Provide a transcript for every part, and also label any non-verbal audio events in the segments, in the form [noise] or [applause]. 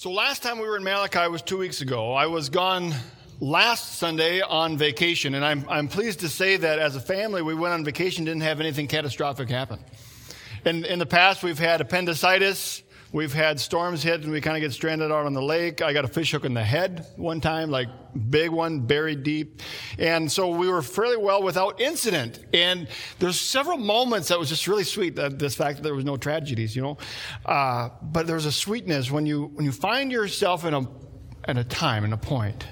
So last time we were in Malachi was two weeks ago. I was gone last Sunday on vacation, and I'm, I'm pleased to say that as a family, we went on vacation, didn't have anything catastrophic happen. In, in the past, we've had appendicitis, we've had storms hit, and we kind of get stranded out on the lake. I got a fish hook in the head one time, like big one, buried deep. And so we were fairly well without incident. And there's several moments that was just really sweet, that this fact that there was no tragedies, you know. Uh, but there's a sweetness when you, when you find yourself in a, at a time, in a point,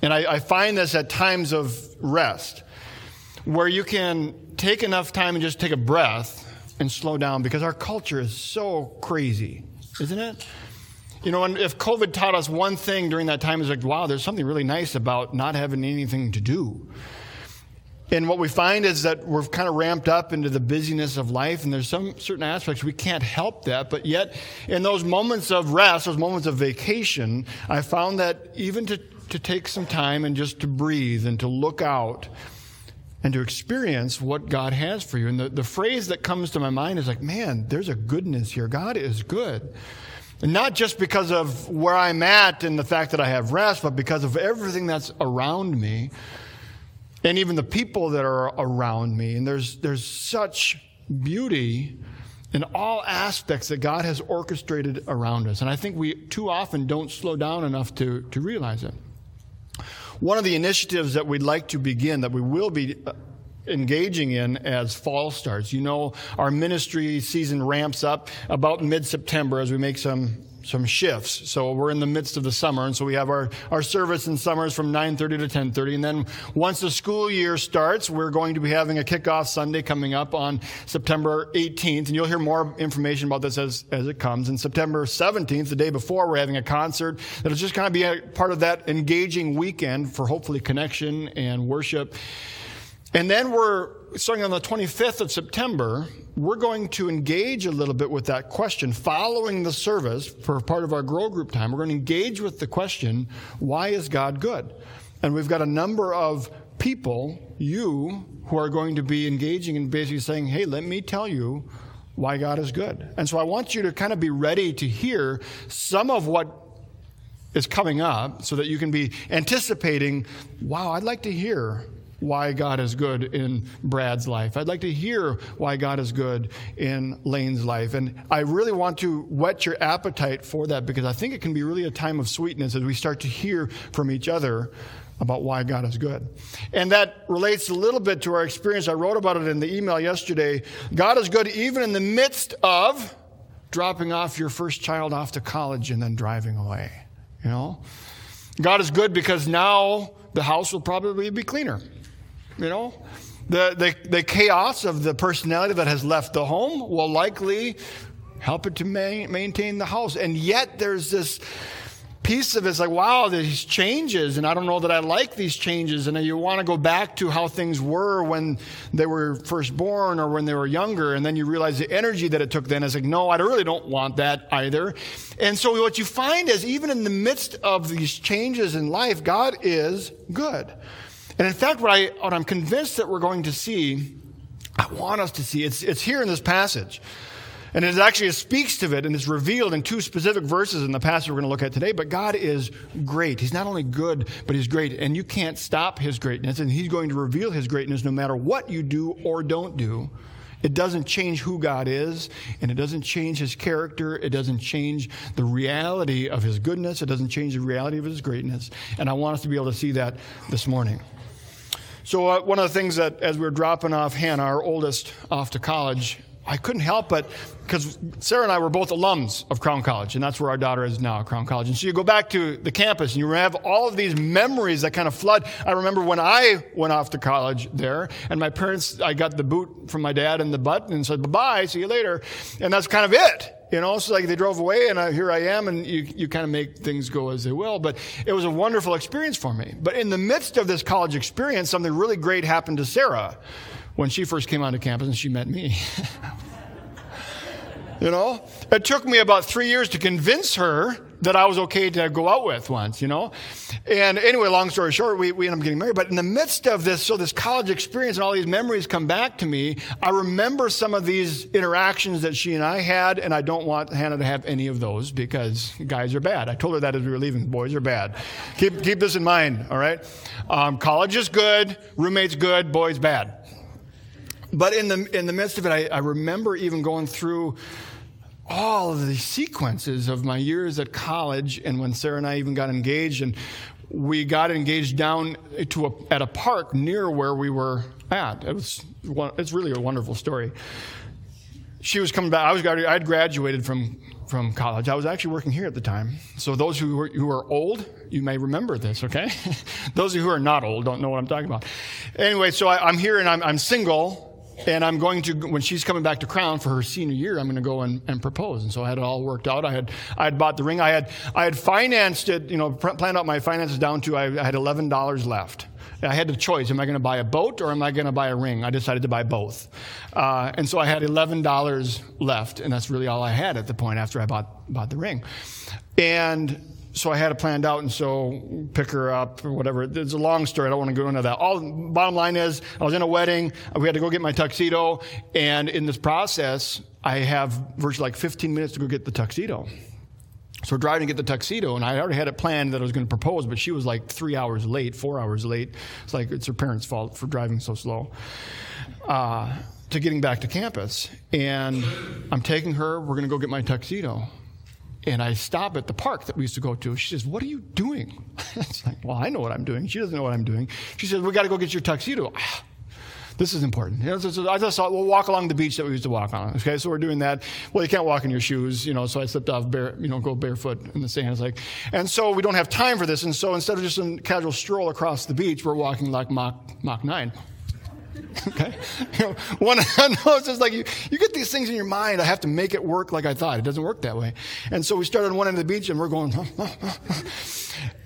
and I, I find this at times of rest, where you can take enough time and just take a breath and slow down because our culture is so crazy, isn't it? You know, and if COVID taught us one thing during that time, is like, wow, there's something really nice about not having anything to do. And what we find is that we're kind of ramped up into the busyness of life, and there's some certain aspects we can't help that. But yet, in those moments of rest, those moments of vacation, I found that even to to take some time and just to breathe and to look out and to experience what God has for you. And the, the phrase that comes to my mind is like, man, there's a goodness here. God is good. And not just because of where I'm at and the fact that I have rest, but because of everything that's around me and even the people that are around me. And there's, there's such beauty in all aspects that God has orchestrated around us. And I think we too often don't slow down enough to, to realize it. One of the initiatives that we'd like to begin, that we will be uh, engaging in as fall starts. You know, our ministry season ramps up about mid September as we make some some shifts. So we're in the midst of the summer, and so we have our, our service in summers from 9.30 to 10.30. And then once the school year starts, we're going to be having a kickoff Sunday coming up on September 18th. And you'll hear more information about this as, as it comes. And September 17th, the day before, we're having a concert that'll just kind of be a part of that engaging weekend for hopefully connection and worship. And then we're starting on the 25th of September, we're going to engage a little bit with that question following the service for part of our grow group time. We're going to engage with the question, why is God good? And we've got a number of people, you, who are going to be engaging and basically saying, hey, let me tell you why God is good. And so I want you to kind of be ready to hear some of what is coming up so that you can be anticipating, wow, I'd like to hear why God is good in Brad's life. I'd like to hear why God is good in Lane's life. And I really want to whet your appetite for that because I think it can be really a time of sweetness as we start to hear from each other about why God is good. And that relates a little bit to our experience. I wrote about it in the email yesterday. God is good even in the midst of dropping off your first child off to college and then driving away. You know? God is good because now the house will probably be cleaner. You know, the, the, the chaos of the personality that has left the home will likely help it to ma- maintain the house. And yet there's this piece of it's like, wow, these changes, and I don't know that I like these changes. And you want to go back to how things were when they were first born or when they were younger, and then you realize the energy that it took then is like, no, I really don't want that either. And so what you find is even in the midst of these changes in life, God is good. And in fact, what, I, what I'm convinced that we're going to see, I want us to see, it's, it's here in this passage. And it actually speaks to it and it's revealed in two specific verses in the passage we're going to look at today. But God is great. He's not only good, but He's great. And you can't stop His greatness. And He's going to reveal His greatness no matter what you do or don't do. It doesn't change who God is, and it doesn't change His character. It doesn't change the reality of His goodness. It doesn't change the reality of His greatness. And I want us to be able to see that this morning. So, uh, one of the things that, as we were dropping off Hannah, our oldest, off to college, I couldn't help but, because Sarah and I were both alums of Crown College, and that's where our daughter is now, Crown College. And so you go back to the campus and you have all of these memories that kind of flood. I remember when I went off to college there, and my parents, I got the boot from my dad in the butt and said, bye bye, see you later. And that's kind of it. You know, so like they drove away and I, here I am and you, you kind of make things go as they will. But it was a wonderful experience for me. But in the midst of this college experience, something really great happened to Sarah when she first came onto campus and she met me. [laughs] you know, it took me about three years to convince her that I was okay to go out with once, you know? And anyway, long story short, we, we ended up getting married. But in the midst of this, so this college experience and all these memories come back to me, I remember some of these interactions that she and I had, and I don't want Hannah to have any of those because guys are bad. I told her that as we were leaving. Boys are bad. Keep, keep this in mind, all right? Um, college is good, roommates good, boys bad. But in the, in the midst of it, I, I remember even going through all of the sequences of my years at college and when Sarah and I even got engaged and we got engaged down to a, at a park near where we were at. It was it's really a wonderful story. She was coming back. I was I had graduated from from college. I was actually working here at the time. So those who are, who are old, you may remember this. Okay, [laughs] those who are not old don't know what I'm talking about. Anyway, so I, I'm here and I'm, I'm single and I'm going to, when she's coming back to Crown for her senior year, I'm going to go and, and, propose. And so I had it all worked out. I had, I had bought the ring. I had, I had financed it, you know, planned out my finances down to, I, I had $11 left. I had the choice. Am I going to buy a boat or am I going to buy a ring? I decided to buy both. Uh, and so I had $11 left. And that's really all I had at the point after I bought, bought the ring. And so I had it planned out, and so pick her up or whatever. It's a long story. I don't want to go into that. All bottom line is, I was in a wedding. We had to go get my tuxedo, and in this process, I have virtually like 15 minutes to go get the tuxedo. So we're driving to get the tuxedo, and I already had it planned that I was going to propose, but she was like three hours late, four hours late. It's like it's her parents' fault for driving so slow. Uh, to getting back to campus, and I'm taking her. We're going to go get my tuxedo. And I stop at the park that we used to go to. She says, What are you doing? [laughs] it's like, Well, I know what I'm doing. She doesn't know what I'm doing. She says, We got to go get your tuxedo. [sighs] this is important. You know, so, so I just thought, we'll walk along the beach that we used to walk on. Okay, so we're doing that. Well, you can't walk in your shoes, you know, so I slipped off bare, you know, go barefoot in the sand. It's like, and so we don't have time for this. And so instead of just a casual stroll across the beach, we're walking like Mach, Mach 9. Okay? You know, one, [laughs] no, it's just like you, you get these things in your mind. I have to make it work like I thought. It doesn't work that way. And so we start on one end of the beach and we're going, [laughs]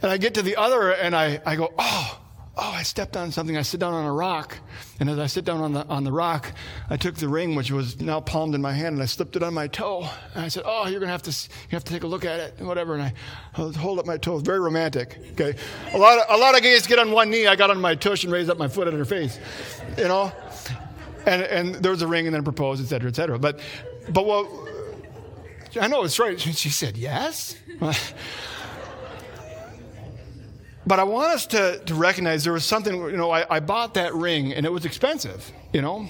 and I get to the other and I, I go, oh, oh, I stepped on something. I sit down on a rock. And as I sit down on the, on the rock, I took the ring, which was now palmed in my hand, and I slipped it on my toe. And I said, oh, you're going to have to, you have to take a look at it, whatever. And I hold up my toe. Very romantic. Okay. A lot of, a lot of guys get on one knee. I got on my tush and raised up my foot at her face, you know? And, and there was a ring and then proposed, et cetera, et cetera. But, but what, I know it's right. She said, yes. [laughs] But I want us to, to recognize there was something, you know, I, I bought that ring and it was expensive, you know,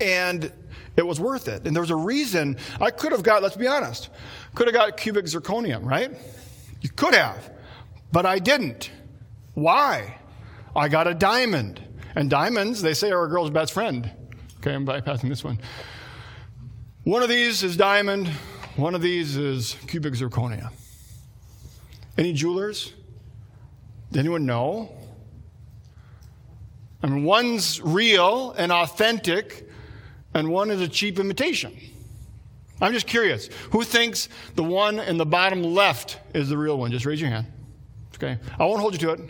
and it was worth it. And there was a reason I could have got, let's be honest, could have got cubic zirconium, right? You could have, but I didn't. Why? I got a diamond. And diamonds, they say, are a girl's best friend. Okay, I'm bypassing this one. One of these is diamond, one of these is cubic zirconia. Any jewelers? Does anyone know? I mean, one's real and authentic, and one is a cheap imitation. I'm just curious. Who thinks the one in the bottom left is the real one? Just raise your hand. Okay. I won't hold you to it.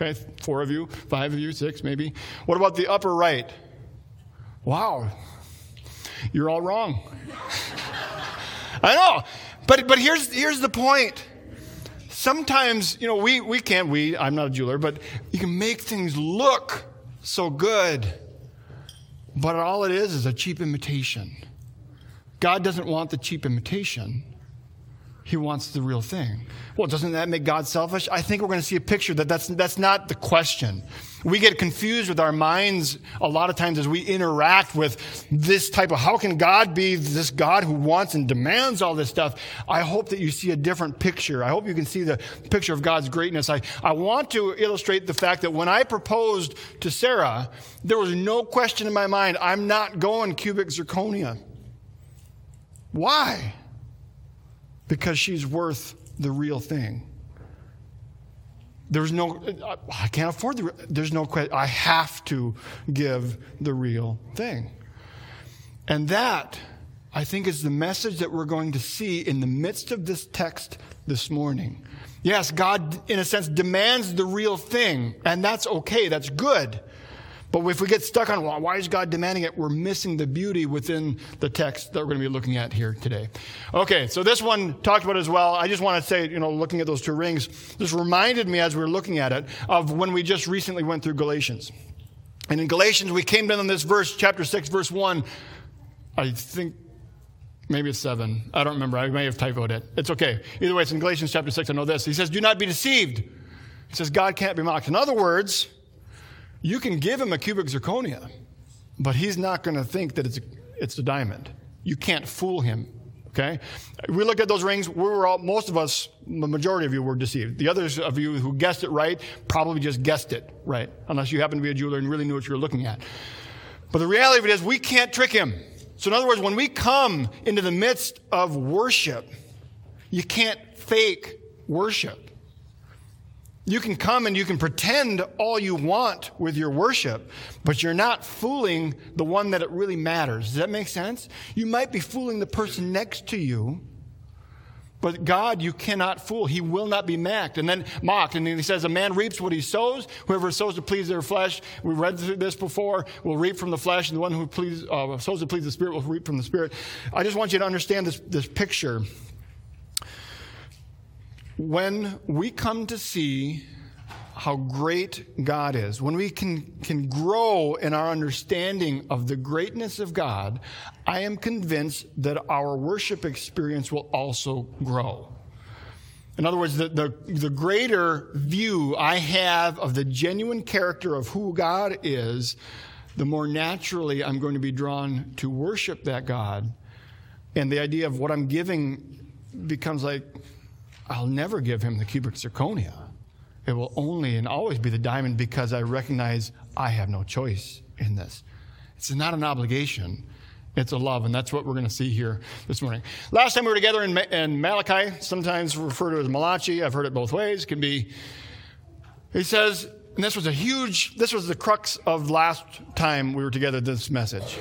Okay. Four of you, five of you, six maybe. What about the upper right? Wow. You're all wrong. [laughs] I know. But, but here's, here's the point sometimes, you know, we, we can't, we, I'm not a jeweler, but you can make things look so good. But all it is is a cheap imitation. God doesn't want the cheap imitation. He wants the real thing. Well, doesn't that make God selfish? I think we're going to see a picture that that's, that's not the question. We get confused with our minds a lot of times as we interact with this type of how can God be this God who wants and demands all this stuff? I hope that you see a different picture. I hope you can see the picture of God's greatness. I, I want to illustrate the fact that when I proposed to Sarah, there was no question in my mind, I'm not going cubic zirconia. Why? because she's worth the real thing. There's no, I can't afford the, there's no question. I have to give the real thing. And that, I think, is the message that we're going to see in the midst of this text this morning. Yes, God, in a sense, demands the real thing, and that's okay, that's good. But if we get stuck on why is God demanding it, we're missing the beauty within the text that we're going to be looking at here today. Okay, so this one talked about as well. I just want to say, you know, looking at those two rings, this reminded me as we were looking at it of when we just recently went through Galatians. And in Galatians, we came down on this verse, chapter 6, verse 1. I think maybe it's 7. I don't remember. I may have typoed it. It's okay. Either way, it's in Galatians chapter 6. I know this. He says, Do not be deceived. He says, God can't be mocked. In other words, you can give him a cubic zirconia, but he's not going to think that it's a, it's a diamond. You can't fool him. Okay? We looked at those rings. We were all, most of us, the majority of you were deceived. The others of you who guessed it right probably just guessed it right, unless you happen to be a jeweler and really knew what you were looking at. But the reality of it is, we can't trick him. So, in other words, when we come into the midst of worship, you can't fake worship. You can come and you can pretend all you want with your worship, but you're not fooling the one that it really matters. Does that make sense? You might be fooling the person next to you, but God you cannot fool. He will not be mocked. And then mocked. And then he says, A man reaps what he sows. Whoever sows to please their flesh, we read this before, will reap from the flesh, and the one who please, uh, sows to please the Spirit will reap from the Spirit. I just want you to understand this, this picture when we come to see how great God is, when we can, can grow in our understanding of the greatness of God, I am convinced that our worship experience will also grow. In other words, the, the, the, greater view I have of the genuine character of who God is, the more naturally I'm going to be drawn to worship that God. And the idea of what I'm giving becomes like, I'll never give him the cubic zirconia. It will only and always be the diamond because I recognize I have no choice in this. It's not an obligation, it's a love, and that's what we're going to see here this morning. Last time we were together in, in Malachi, sometimes referred to as Malachi, I've heard it both ways, it can be. He says, and this was a huge, this was the crux of last time we were together, this message.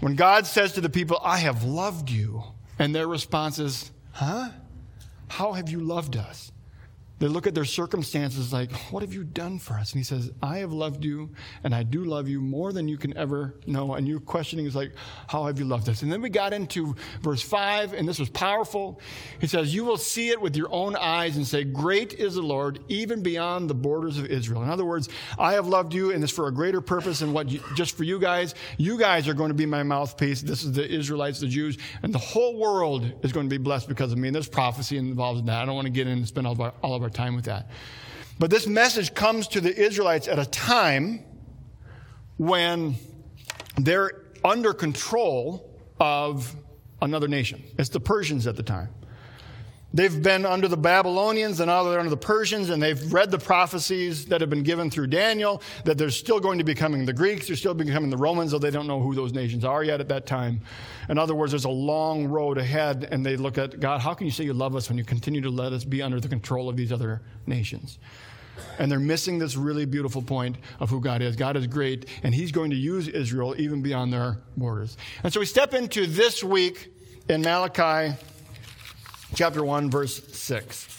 When God says to the people, I have loved you, and their response is, huh? How have you loved us? They look at their circumstances like, What have you done for us? And he says, I have loved you, and I do love you more than you can ever know. And your questioning is like, How have you loved us? And then we got into verse 5, and this was powerful. He says, You will see it with your own eyes and say, Great is the Lord, even beyond the borders of Israel. In other words, I have loved you, and it's for a greater purpose than what you, just for you guys. You guys are going to be my mouthpiece. This is the Israelites, the Jews, and the whole world is going to be blessed because of me. And there's prophecy involved in that. I don't want to get in and spend all of our, all of our time with that. But this message comes to the Israelites at a time when they're under control of another nation. It's the Persians at the time. They've been under the Babylonians and now they're under the Persians, and they've read the prophecies that have been given through Daniel that they're still going to be coming the Greeks, they're still becoming the Romans, though they don't know who those nations are yet at that time. In other words, there's a long road ahead, and they look at God, how can you say you love us when you continue to let us be under the control of these other nations? And they're missing this really beautiful point of who God is. God is great, and He's going to use Israel even beyond their borders. And so we step into this week in Malachi chapter 1, verse 6.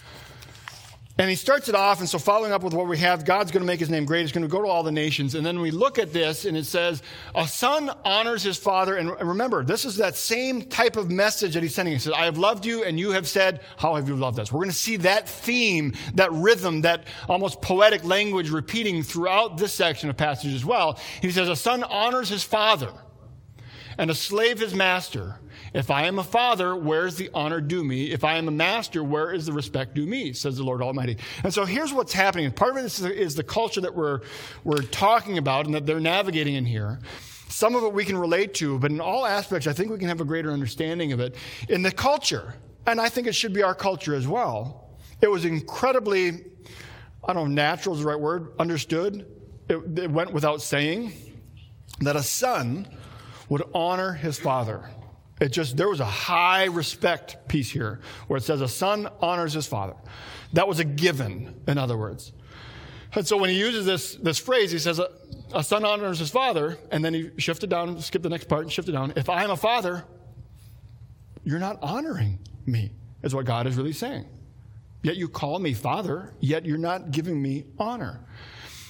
And he starts it off, and so following up with what we have, God's going to make his name great. He's going to go to all the nations. And then we look at this, and it says, A son honors his father. And remember, this is that same type of message that he's sending. He says, I have loved you, and you have said, How have you loved us? We're going to see that theme, that rhythm, that almost poetic language repeating throughout this section of passage as well. He says, A son honors his father, and a slave his master. If I am a father, where is the honor due me? If I am a master, where is the respect due me? Says the Lord Almighty. And so here's what's happening. Part of it is, is the culture that we're, we're talking about and that they're navigating in here. Some of it we can relate to, but in all aspects, I think we can have a greater understanding of it. In the culture, and I think it should be our culture as well, it was incredibly, I don't know, natural is the right word, understood. It, it went without saying that a son would honor his father. It just, there was a high respect piece here where it says a son honors his father. That was a given, in other words. And so when he uses this, this phrase, he says a, a son honors his father, and then he shifted down, skipped the next part and shifted down. If I am a father, you're not honoring me, is what God is really saying. Yet you call me father, yet you're not giving me honor.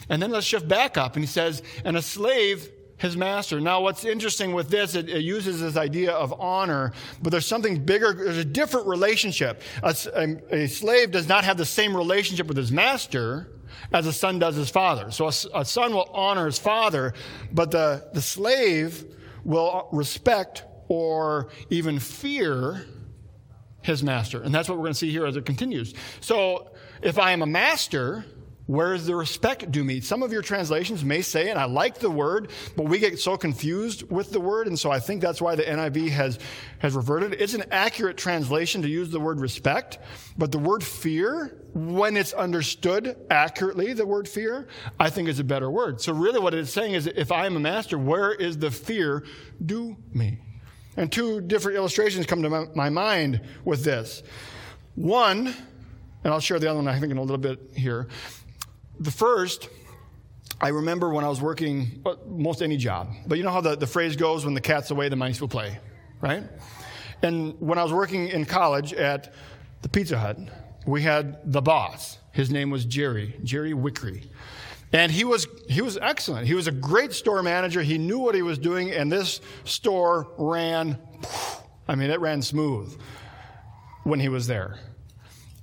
And then let's shift back up, and he says, and a slave his master. Now, what's interesting with this, it, it, uses this idea of honor, but there's something bigger, there's a different relationship. A, a, a, slave does not have the same relationship with his master as a son does his father. So a, a son will honor his father, but the, the slave will respect or even fear his master. And that's what we're going to see here as it continues. So if I am a master, where is the respect due me? Some of your translations may say, and I like the word, but we get so confused with the word, and so I think that's why the NIV has, has reverted. It's an accurate translation to use the word respect, but the word fear, when it's understood accurately, the word fear, I think is a better word. So really what it's saying is, if I am a master, where is the fear due me? And two different illustrations come to my, my mind with this. One, and I'll share the other one, I think, in a little bit here. The first, I remember when I was working uh, most any job, but you know how the, the phrase goes when the cat's away, the mice will play, right? And when I was working in college at the Pizza Hut, we had the boss. His name was Jerry, Jerry Wickery. And he was, he was excellent. He was a great store manager. He knew what he was doing, and this store ran, I mean, it ran smooth when he was there.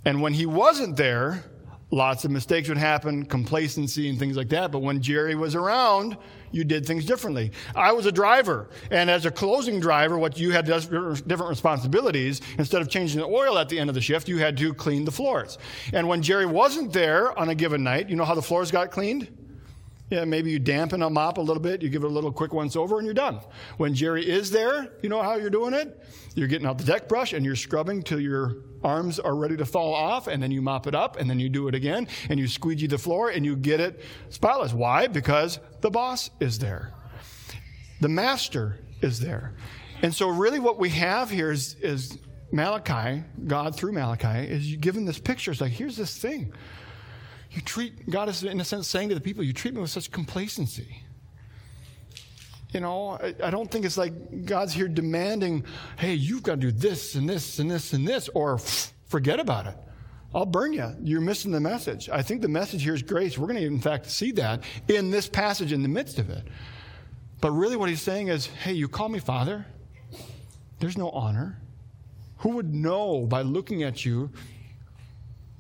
And when he wasn't there, lots of mistakes would happen, complacency and things like that. But when Jerry was around, you did things differently. I was a driver, and as a closing driver, what you had different responsibilities. Instead of changing the oil at the end of the shift, you had to clean the floors. And when Jerry wasn't there on a given night, you know how the floors got cleaned? Yeah, maybe you dampen a mop a little bit, you give it a little quick once over, and you're done. When Jerry is there, you know how you're doing it? You're getting out the deck brush and you're scrubbing till your arms are ready to fall off, and then you mop it up, and then you do it again, and you squeegee the floor, and you get it spotless. Why? Because the boss is there, the master is there. And so, really, what we have here is, is Malachi, God through Malachi, is given this picture. It's like, here's this thing. You treat, God is in a sense saying to the people, you treat me with such complacency. You know, I, I, don't think it's like God's here demanding, hey, you've got to do this and this and this and this, or forget about it. I'll burn you. You're missing the message. I think the message here is grace. We're going to, in fact, see that in this passage in the midst of it. But really, what he's saying is, hey, you call me Father, there's no honor. Who would know by looking at you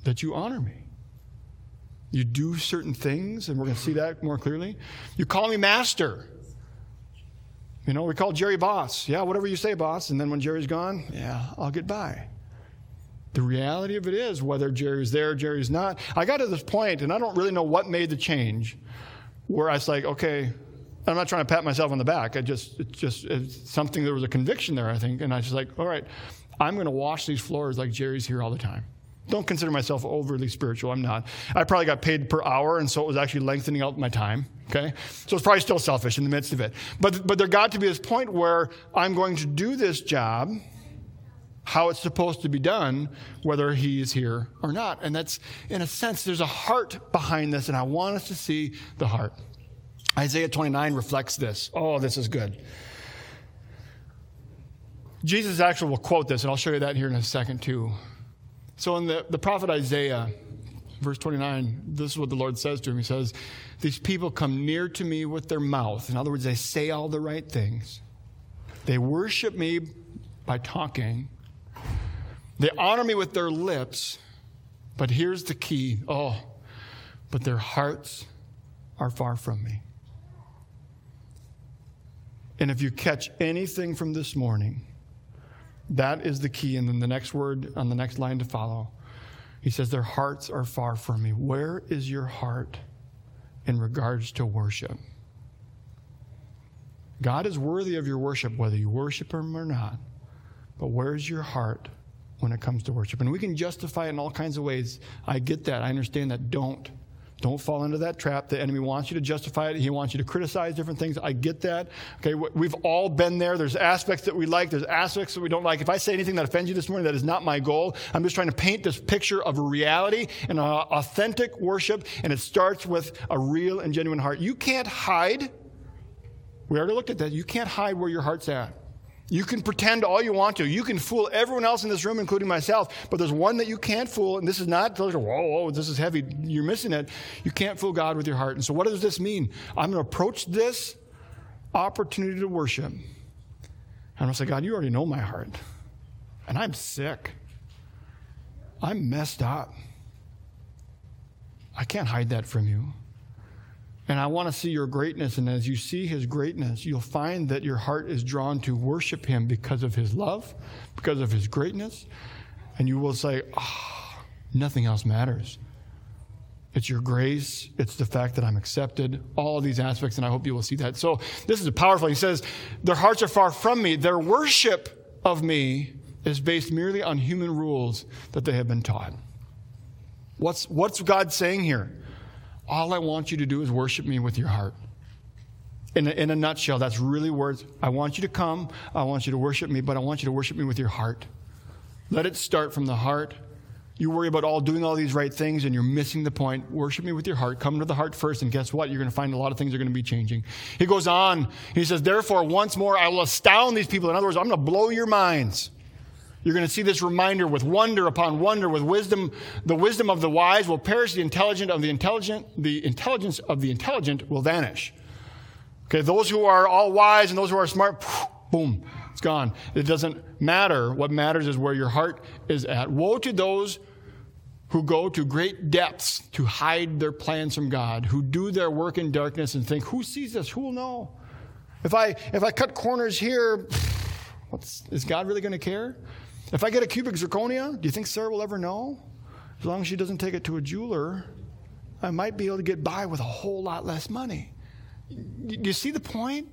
that you honor me? You do certain things, and we're going to see that more clearly. You call me master. You know, we call Jerry boss. Yeah, whatever you say, boss. And then when Jerry's gone, yeah, I'll get by. The reality of it is, whether Jerry's there, Jerry's not. I got to this point, and I don't really know what made the change, where I was like, okay, I'm not trying to pat myself on the back. I just, it's just it's something. There was a conviction there, I think, and I was just like, all right, I'm going to wash these floors like Jerry's here all the time. Don't consider myself overly spiritual. I'm not. I probably got paid per hour, and so it was actually lengthening out my time. Okay? So it's probably still selfish in the midst of it. But, but there got to be this point where I'm going to do this job how it's supposed to be done, whether he is here or not. And that's, in a sense, there's a heart behind this, and I want us to see the heart. Isaiah 29 reflects this. Oh, this is good. Jesus actually will quote this, and I'll show you that here in a second, too. So in the, the prophet Isaiah, verse 29, this is what the Lord says to him. He says, These people come near to me with their mouth. In other words, they say all the right things. They worship me by talking. They honor me with their lips. But here's the key oh, but their hearts are far from me. And if you catch anything from this morning, that is the key. And then the next word on the next line to follow, he says, Their hearts are far from me. Where is your heart in regards to worship? God is worthy of your worship, whether you worship Him or not. But where's your heart when it comes to worship? And we can justify it in all kinds of ways. I get that. I understand that. Don't. Don't fall into that trap. The enemy wants you to justify it. He wants you to criticize different things. I get that. Okay, we've all been there. There's aspects that we like. There's aspects that we don't like. If I say anything that offends you this morning, that is not my goal. I'm just trying to paint this picture of reality and an authentic worship, and it starts with a real and genuine heart. You can't hide. We already looked at that. You can't hide where your heart's at. You can pretend all you want to. You can fool everyone else in this room, including myself, but there's one that you can't fool, and this is not, whoa, whoa, this is heavy. You're missing it. You can't fool God with your heart. And so, what does this mean? I'm going to approach this opportunity to worship. And I'm going to say, God, you already know my heart. And I'm sick. I'm messed up. I can't hide that from you. And I want to see your greatness. And as you see his greatness, you'll find that your heart is drawn to worship him because of his love, because of his greatness. And you will say, oh, nothing else matters. It's your grace. It's the fact that I'm accepted. All of these aspects, and I hope you will see that. So this is a powerful. He says, Their hearts are far from me. Their worship of me is based merely on human rules that they have been taught. What's, what's God saying here? All I want you to do is worship me with your heart. In a, in a nutshell, that's really words. I want you to come. I want you to worship me, but I want you to worship me with your heart. Let it start from the heart. You worry about all doing all these right things and you're missing the point. Worship me with your heart. Come to the heart first, and guess what? You're going to find a lot of things are going to be changing. He goes on. He says, Therefore, once more, I will astound these people. In other words, I'm going to blow your minds. You're going to see this reminder with wonder upon wonder, with wisdom. The wisdom of the wise will perish, the intelligent of the intelligent, the intelligence of the intelligent will vanish. Okay, those who are all wise and those who are smart, boom, it's gone. It doesn't matter. What matters is where your heart is at. Woe to those who go to great depths to hide their plans from God, who do their work in darkness and think, who sees this? Who will know? If I, if I cut corners here, is God really going to care? If I get a cubic zirconia, do you think Sarah will ever know? As long as she doesn't take it to a jeweler, I might be able to get by with a whole lot less money. Do you see the point?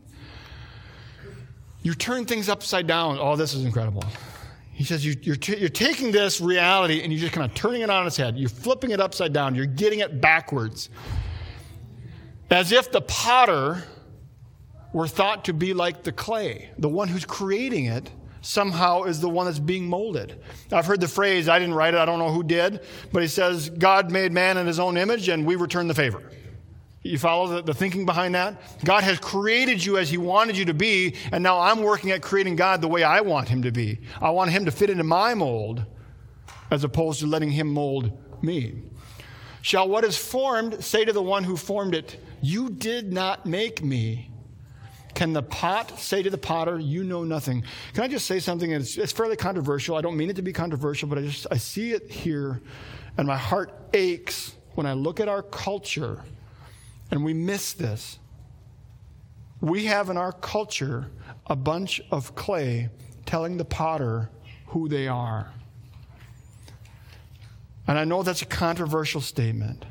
You turn things upside down. Oh, this is incredible. He says you, are t- you're taking this reality and you're just kind of turning it on its head. You're flipping it upside down. You're getting it backwards. As if the potter were thought to be like the clay, the one who's creating it somehow is the one that's being molded. I've heard the phrase, I didn't write it, I don't know who did, but he says, God made man in his own image and we return the favor. You follow the, the, thinking behind that? God has created you as He wanted you to be, and now I'm working at creating God the way I want Him to be. I want Him to fit into my mold as opposed to letting Him mold me. Shall what is formed say to the one who formed it, You did not make me? Can the pot say to the potter, You know nothing? Can I just say something? It's, it's fairly controversial. I don't mean it to be controversial, but I just I see it here, and my heart aches when I look at our culture and we miss this. We have in our culture a bunch of clay telling the potter who they are. And I know that's a controversial statement.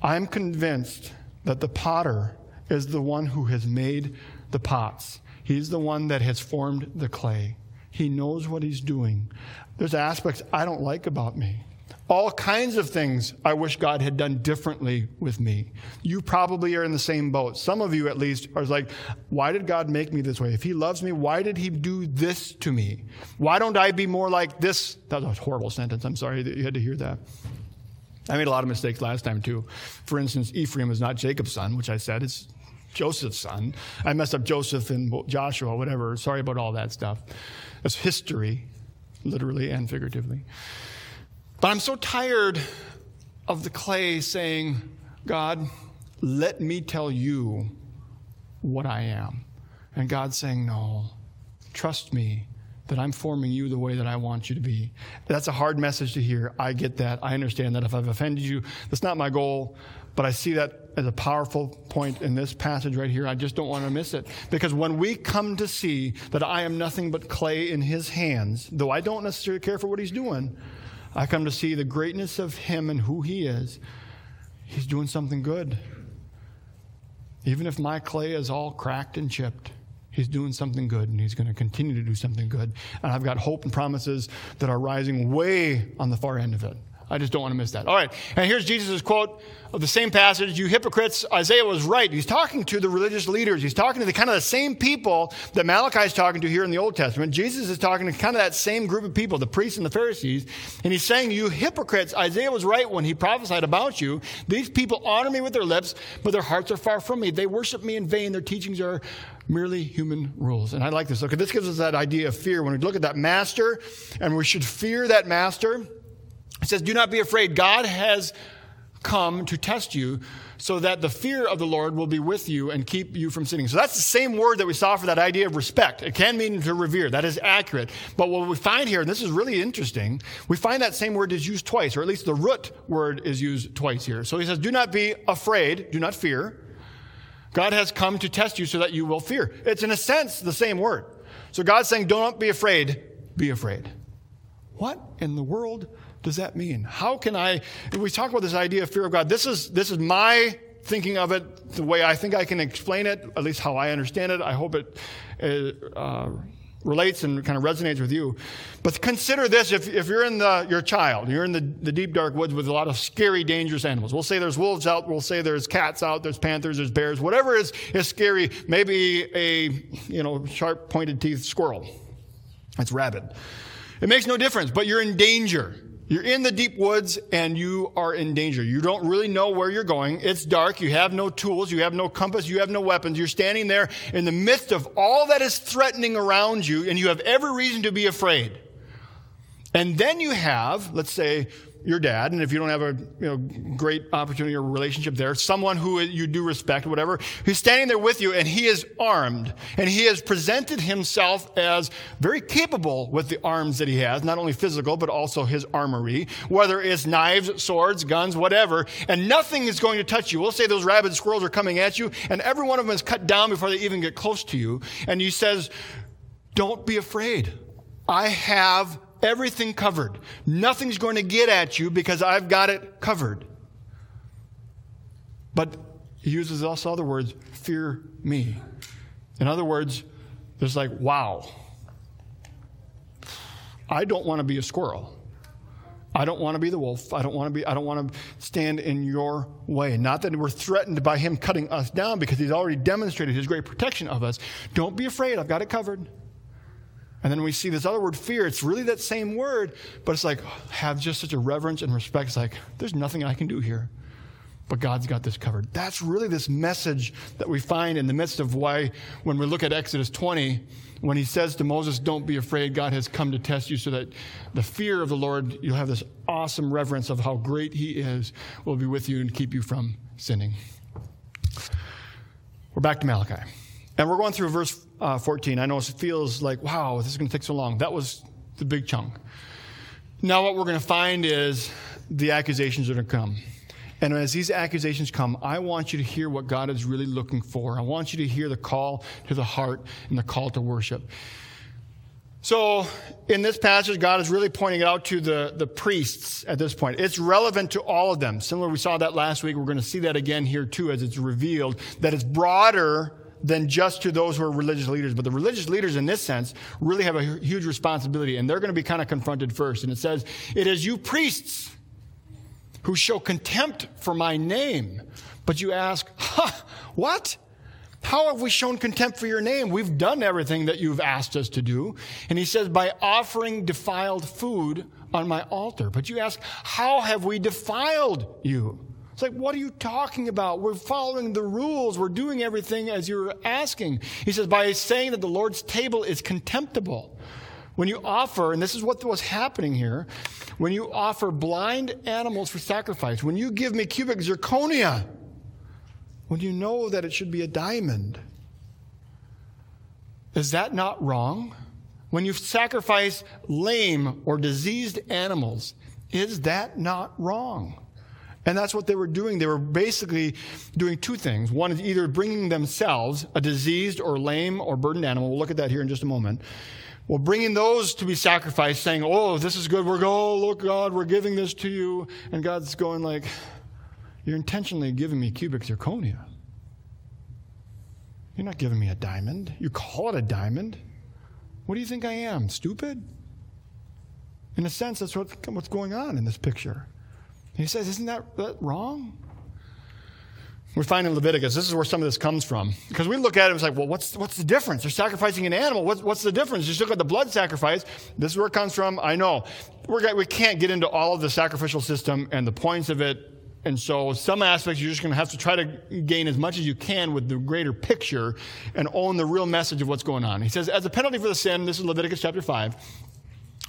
I'm convinced that the potter is the one who has made the pots. He's the one that has formed the clay. He knows what he's doing. There's aspects I don't like about me. All kinds of things I wish God had done differently with me. You probably are in the same boat. Some of you, at least, are like, why did God make me this way? If He loves me, why did He do this to me? Why don't I be more like this? That was a horrible sentence. I'm sorry that you had to hear that. I made a lot of mistakes last time, too. For instance, Ephraim is not Jacob's son, which I said is Joseph's son. I messed up Joseph and Joshua, whatever. Sorry about all that stuff. That's history, literally and figuratively. But I'm so tired of the clay saying, God, let me tell you what I am. And God saying, No, trust me that I'm forming you the way that I want you to be. That's a hard message to hear. I get that. I understand that. If I've offended you, that's not my goal. But I see that as a powerful point in this passage right here. I just don't want to miss it. Because when we come to see that I am nothing but clay in his hands, though I don't necessarily care for what he's doing, I come to see the greatness of him and who he is. He's doing something good. Even if my clay is all cracked and chipped, he's doing something good and he's going to continue to do something good. And I've got hope and promises that are rising way on the far end of it. I just don't want to miss that. All right. And here's Jesus' quote of the same passage. You hypocrites, Isaiah was right. He's talking to the religious leaders. He's talking to the kind of the same people that Malachi is talking to here in the Old Testament. Jesus is talking to kind of that same group of people, the priests and the Pharisees. And he's saying, you hypocrites, Isaiah was right when he prophesied about you. These people honor me with their lips, but their hearts are far from me. They worship me in vain. Their teachings are merely human rules. And I like this. Okay, this gives us that idea of fear. When we look at that master, and we should fear that master, it says, Do not be afraid. God has come to test you so that the fear of the Lord will be with you and keep you from sinning. So that's the same word that we saw for that idea of respect. It can mean to revere. That is accurate. But what we find here, and this is really interesting, we find that same word is used twice, or at least the root word is used twice here. So he says, Do not be afraid, do not fear. God has come to test you so that you will fear. It's in a sense the same word. So God's saying, Don't be afraid, be afraid. What in the world does that mean? How can I, we talk about this idea of fear of God, this is, this is my thinking of it the way I think I can explain it, at least how I understand it. I hope it uh, relates and kind of resonates with you. But consider this if, if you're in the, your child, you're in the, the deep dark woods with a lot of scary, dangerous animals. We'll say there's wolves out, we'll say there's cats out, there's panthers, there's bears, whatever is, is scary, maybe a, you know, sharp pointed teeth squirrel. That's rabid. It makes no difference, but you're in danger. You're in the deep woods and you are in danger. You don't really know where you're going. It's dark. You have no tools. You have no compass. You have no weapons. You're standing there in the midst of all that is threatening around you and you have every reason to be afraid. And then you have, let's say, your dad, and if you don't have a you know, great opportunity or relationship there, someone who you do respect, whatever, who's standing there with you and he is armed and he has presented himself as very capable with the arms that he has, not only physical, but also his armory, whether it's knives, swords, guns, whatever, and nothing is going to touch you. We'll say those rabid squirrels are coming at you and every one of them is cut down before they even get close to you. And he says, don't be afraid. I have everything covered. Nothing's going to get at you because I've got it covered. But he uses also other words fear me. In other words, there's like, wow, I don't want to be a squirrel. I don't want to be the wolf. I don't want to be, I don't want to stand in your way. Not that we're threatened by him cutting us down because he's already demonstrated his great protection of us. Don't be afraid. I've got it covered. And then we see this other word, fear. It's really that same word, but it's like, have just such a reverence and respect. It's like, there's nothing I can do here, but God's got this covered. That's really this message that we find in the midst of why, when we look at Exodus 20, when he says to Moses, Don't be afraid, God has come to test you so that the fear of the Lord, you'll have this awesome reverence of how great he is, will be with you and keep you from sinning. We're back to Malachi. And we're going through verse uh, 14. I know it feels like, wow, this is going to take so long. That was the big chunk. Now, what we're going to find is the accusations are going to come. And as these accusations come, I want you to hear what God is really looking for. I want you to hear the call to the heart and the call to worship. So, in this passage, God is really pointing it out to the, the priests at this point. It's relevant to all of them. Similar, we saw that last week. We're going to see that again here too as it's revealed that it's broader than just to those who are religious leaders. But the religious leaders, in this sense, really have a huge responsibility, and they're going to be kind of confronted first. And it says, It is you priests who show contempt for my name. But you ask, huh, what? How have we shown contempt for your name? We've done everything that you've asked us to do. And he says, by offering defiled food on my altar. But you ask, how have we defiled you? It's like, what are you talking about? We're following the rules. We're doing everything as you're asking. He says, by saying that the Lord's table is contemptible. When you offer, and this is what was happening here, when you offer blind animals for sacrifice, when you give me cubic zirconia, when you know that it should be a diamond, is that not wrong? When you sacrifice lame or diseased animals, is that not wrong? And that's what they were doing. They were basically doing two things. One is either bringing themselves, a diseased or lame or burdened animal. We'll look at that here in just a moment. Well, bringing those to be sacrificed, saying, Oh, this is good. We're going, oh, look, God, we're giving this to you. And God's going, like, You're intentionally giving me cubic zirconia. You're not giving me a diamond. You call it a diamond. What do you think I am? Stupid? In a sense, that's what's going on in this picture. He says, Isn't that, that wrong? We find in Leviticus, this is where some of this comes from. Because we look at it, it's like, well, what's, what's the difference? They're sacrificing an animal. What's, what's the difference? Just look at the blood sacrifice. This is where it comes from. I know. We're, we can't get into all of the sacrificial system and the points of it And so, some aspects you're just going to have to try to gain as much as you can with the greater picture and own the real message of what's going on. He says, as a penalty for the sin, this is Leviticus chapter 5.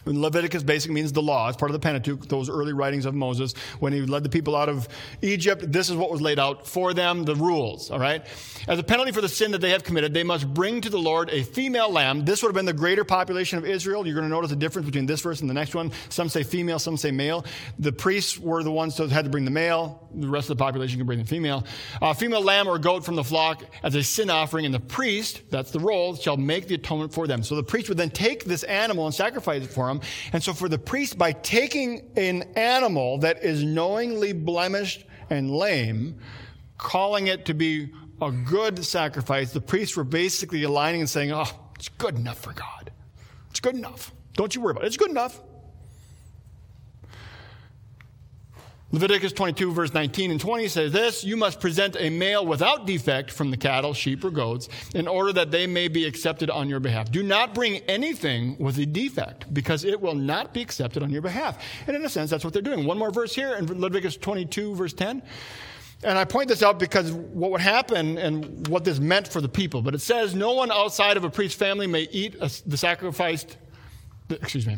Leviticus basically means the law. It's part of the Pentateuch, those early writings of Moses. When he led the people out of Egypt, this is what was laid out for them, the rules, all right? As a penalty for the sin that they have committed, they must bring to the Lord a female lamb. This would have been the greater population of Israel. You're going to notice the difference between this verse and the next one. Some say female, some say male. The priests were the ones that had to bring the male. The rest of the population can bring the female. A female lamb or goat from the flock as a sin offering, and the priest, that's the role, shall make the atonement for them. So the priest would then take this animal and sacrifice it for them. And so for the priest, by taking an animal that is knowingly blemished and lame, calling it to be a good sacrifice, the priests were basically aligning and saying, oh, it's good enough for God. It's good enough. Don't you worry about it. It's good enough. Leviticus 22, verse 19 and 20 says this You must present a male without defect from the cattle, sheep, or goats in order that they may be accepted on your behalf. Do not bring anything with a defect because it will not be accepted on your behalf. And in a sense, that's what they're doing. One more verse here in Leviticus 22, verse 10. And I point this out because what would happen and what this meant for the people. But it says, No one outside of a priest's family may eat the sacrificed, excuse me,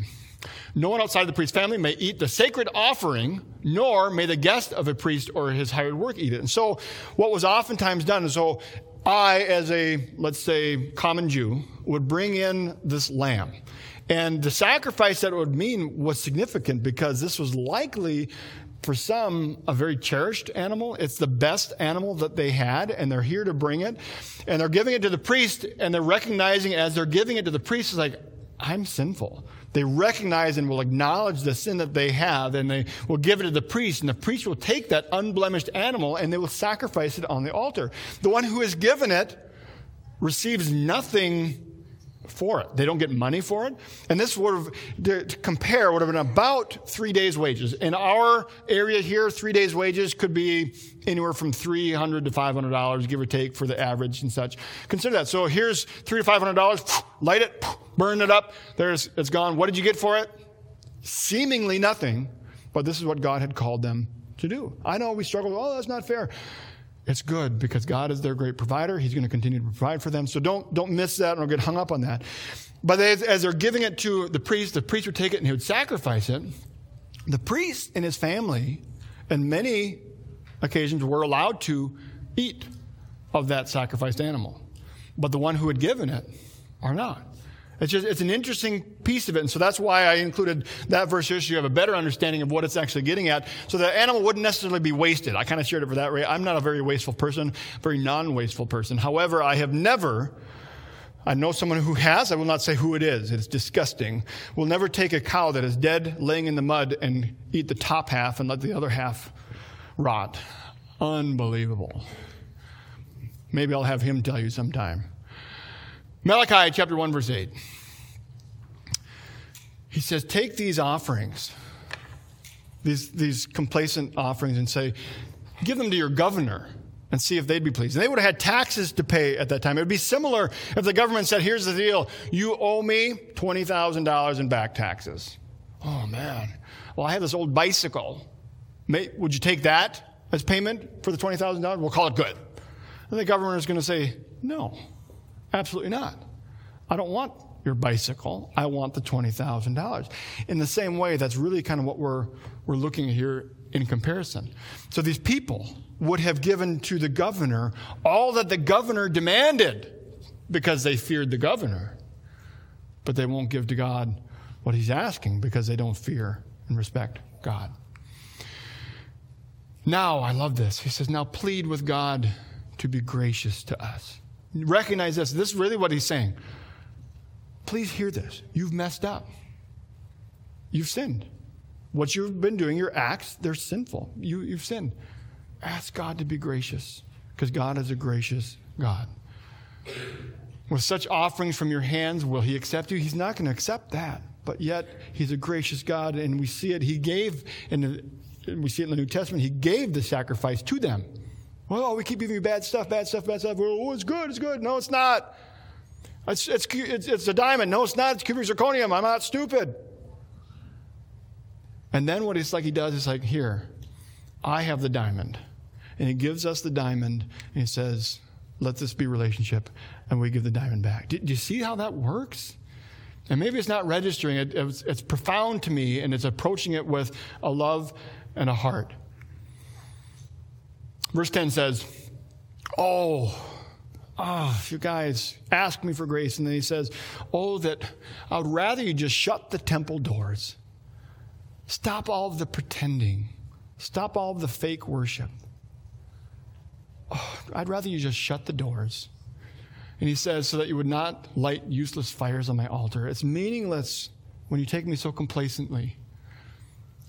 no one outside of the priest's family may eat the sacred offering, nor may the guest of a priest or his hired work eat it. And so, what was oftentimes done is so I, as a, let's say, common Jew, would bring in this lamb. And the sacrifice that it would mean was significant because this was likely, for some, a very cherished animal. It's the best animal that they had, and they're here to bring it. And they're giving it to the priest, and they're recognizing as they're giving it to the priest, it's like, I'm sinful. They recognize and will acknowledge the sin that they have, and they will give it to the priest, and the priest will take that unblemished animal and they will sacrifice it on the altar. The one who has given it receives nothing for it. They don't get money for it. And this would have, to compare, would have been about three days' wages. In our area here, three days' wages could be anywhere from $300 to $500, give or take, for the average and such. Consider that. So here's three to $500, light it, burn it up. There's, it's gone. What did you get for it? Seemingly nothing, but this is what God had called them to do. I know we struggle, oh, that's not fair. It's good because God is their great provider. He's going to continue to provide for them. So don't, don't miss that or get hung up on that. But as, as they're giving it to the priest, the priest would take it and he would sacrifice it. The priest and his family, in many occasions, were allowed to eat of that sacrificed animal. But the one who had given it are not. It's just, it's an interesting piece of it. And so that's why I included that verse here so you have a better understanding of what it's actually getting at. So the animal wouldn't necessarily be wasted. I kind of shared it for that way. I'm not a very wasteful person, very non-wasteful person. However, I have never, I know someone who has, I will not say who it is. It's disgusting. Will never take a cow that is dead, laying in the mud, and eat the top half and let the other half rot. Unbelievable. Maybe I'll have him tell you sometime. Malachi chapter 1, verse 8. He says, Take these offerings, these, these complacent offerings, and say, Give them to your governor and see if they'd be pleased. And they would have had taxes to pay at that time. It would be similar if the government said, Here's the deal, you owe me $20,000 in back taxes. Oh, man. Well, I have this old bicycle. May, would you take that as payment for the $20,000? We'll call it good. And the government is going to say, No. Absolutely not. I don't want your bicycle. I want the $20,000. In the same way, that's really kind of what we're, we're looking at here in comparison. So these people would have given to the governor all that the governor demanded because they feared the governor. But they won't give to God what he's asking because they don't fear and respect God. Now, I love this. He says, Now plead with God to be gracious to us. Recognize this. This is really what he's saying. Please hear this. You've messed up. You've sinned. What you've been doing, your acts, they're sinful. You, you've sinned. Ask God to be gracious because God is a gracious God. With such offerings from your hands, will He accept you? He's not going to accept that. But yet, He's a gracious God, and we see it. He gave, and we see it in the New Testament, He gave the sacrifice to them. Well, we keep giving you bad stuff, bad stuff, bad stuff. Oh, it's good, it's good. No, it's not. It's, it's, it's, it's a diamond. No, it's not. It's cubic zirconium. I'm not stupid. And then what it's like he does is like, here, I have the diamond. And he gives us the diamond and he says, let this be relationship. And we give the diamond back. Do, do you see how that works? And maybe it's not registering, it, it's, it's profound to me, and it's approaching it with a love and a heart. Verse 10 says, Oh, oh, you guys ask me for grace. And then he says, Oh, that I would rather you just shut the temple doors. Stop all of the pretending. Stop all of the fake worship. Oh, I'd rather you just shut the doors. And he says, so that you would not light useless fires on my altar. It's meaningless when you take me so complacently.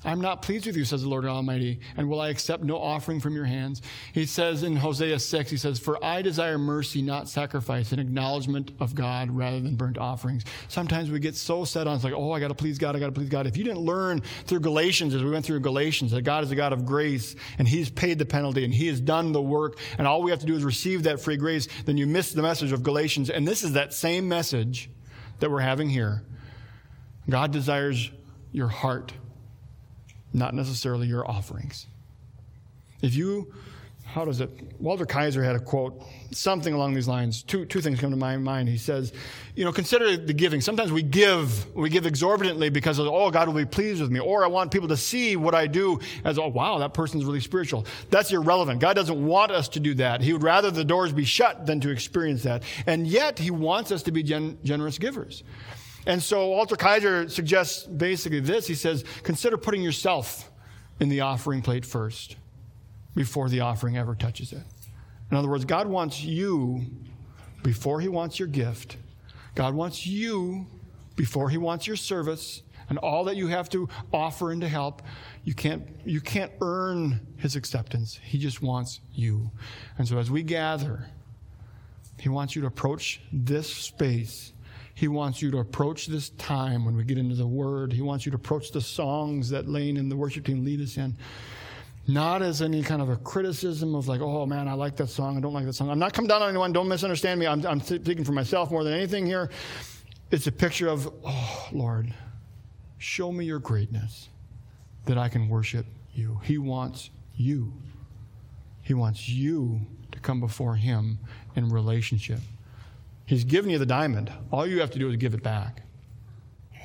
I'm not pleased with you, says the Lord Almighty, and will I accept no offering from your hands? He says in Hosea 6, he says, For I desire mercy, not sacrifice, an acknowledgement of God rather than burnt offerings. Sometimes we get so set on, it's like, oh, I got to please God, I got to please God. If you didn't learn through Galatians, as we went through Galatians, that God is a God of grace, and He's paid the penalty, and He has done the work, and all we have to do is receive that free grace, then you miss the message of Galatians. And this is that same message that we're having here. God desires your heart not necessarily your offerings. If you, how does it? Walter Kaiser had a quote, something along these lines. Two, two things come to my mind. He says, you know, consider the giving. Sometimes we give, we give exorbitantly because of, oh, God will be pleased with me. Or I want people to see what I do as, oh, wow, that person's really spiritual. That's irrelevant. God doesn't want us to do that. He would rather the doors be shut than to experience that. And yet, He wants us to be gen- generous givers. And so Walter Kaiser suggests basically this. He says, consider putting yourself in the offering plate first before the offering ever touches it. In other words, God wants you before he wants your gift. God wants you before he wants your service and all that you have to offer and to help. You can't, you can't earn his acceptance. He just wants you. And so as we gather, he wants you to approach this space he wants you to approach this time when we get into the Word. He wants you to approach the songs that Lane and the worship team lead us in. Not as any kind of a criticism of like, oh man, I like that song, I don't like that song. I'm not coming down on anyone, don't misunderstand me. I'm, I'm speaking for myself more than anything here. It's a picture of, oh Lord, show me your greatness that I can worship you. He wants you. He wants you to come before Him in relationship. He's given you the diamond. All you have to do is give it back.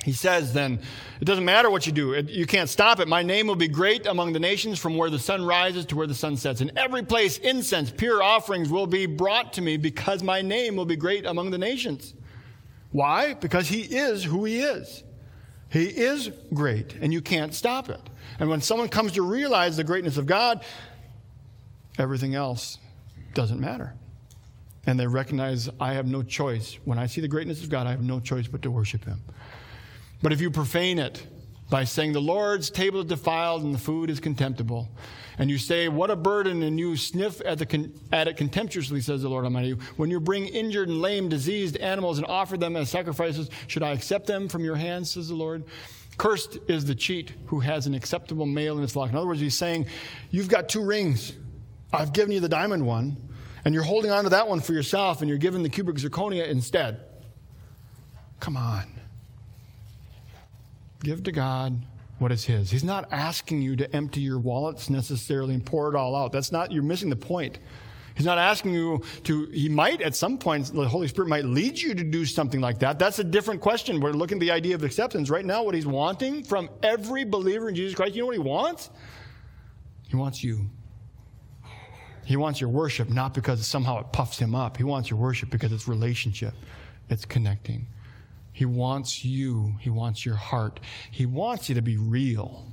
He says then, it doesn't matter what you do. It, you can't stop it. My name will be great among the nations from where the sun rises to where the sun sets. In every place, incense, pure offerings will be brought to me because my name will be great among the nations. Why? Because he is who he is. He is great, and you can't stop it. And when someone comes to realize the greatness of God, everything else doesn't matter and they recognize I have no choice. When I see the greatness of God, I have no choice but to worship Him. But if you profane it by saying the Lord's table is defiled and the food is contemptible, and you say, What a burden, and you sniff at, the at it contemptuously, says the Lord Almighty, when you bring injured and lame, diseased animals and offer them as sacrifices, should I accept them from your hands, says the Lord? Cursed is the cheat who has an acceptable male in his flock. In other words, he's saying, You've got two rings. I've given you the diamond one and you're holding on to that one for yourself and you're giving the cubic zirconia instead. Come on. Give to God what is His. He's not asking you to empty your wallets necessarily and pour it all out. That's not, you're missing the point. He's not asking you to, he might at some point, the Holy Spirit might lead you to do something like that. That's a different question. We're looking at the idea of acceptance. Right now, what he's wanting from every believer in Jesus Christ, you know what he wants? He wants you. He wants your worship not because somehow it puffs him up. He wants your worship because it's relationship, it's connecting. He wants you, he wants your heart. He wants you to be real,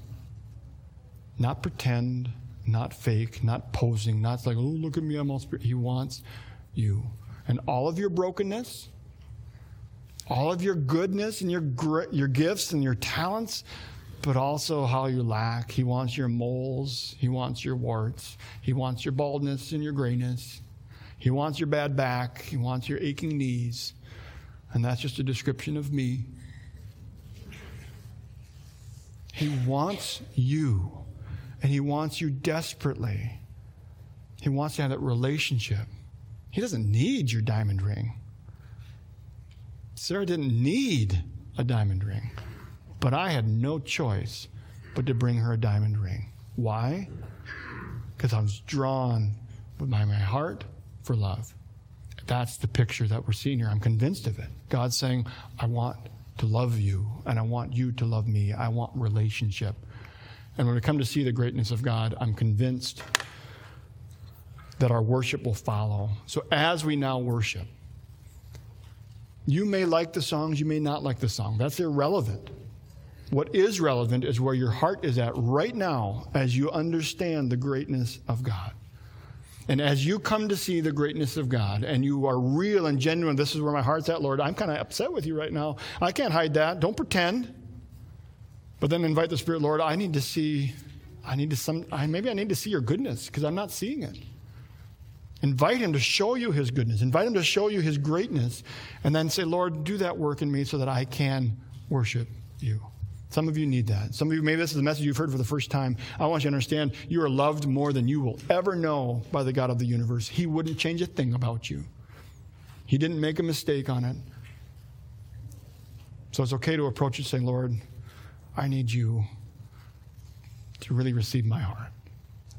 not pretend, not fake, not posing, not like, oh, look at me, I'm all. He wants you. And all of your brokenness, all of your goodness and your, your gifts and your talents, but also how you lack. He wants your moles, He wants your warts, He wants your baldness and your grayness, He wants your bad back, He wants your aching knees. And that's just a description of me. He wants you, and He wants you desperately. He wants to have that relationship. He doesn't need your diamond ring. Sarah didn't need a diamond ring. But I had no choice but to bring her a diamond ring. Why? because I was drawn by my heart for love. That's the picture that we're seeing here. I'm convinced of it. God's saying, I want to love you, and I want you to love me. I want relationship. And when we come to see the greatness of God, I'm convinced that our worship will follow. So as we now worship, you may like the songs, you may not like the song. That's irrelevant. What is relevant is where your heart is at right now as you understand the greatness of God. And as you come to see the greatness of God and you are real and genuine, this is where my heart's at, Lord. I'm kind of upset with you right now. I can't hide that. Don't pretend. But then invite the Spirit, Lord, I need to see, I need to some, I, maybe I need to see your goodness because I'm not seeing it. Invite him to show you his goodness. Invite him to show you his greatness. And then say, Lord, do that work in me so that I can worship you. Some of you need that. Some of you, maybe this is a message you've heard for the first time. I want you to understand you are loved more than you will ever know by the God of the universe. He wouldn't change a thing about you, He didn't make a mistake on it. So it's okay to approach it saying, Lord, I need you to really receive my heart.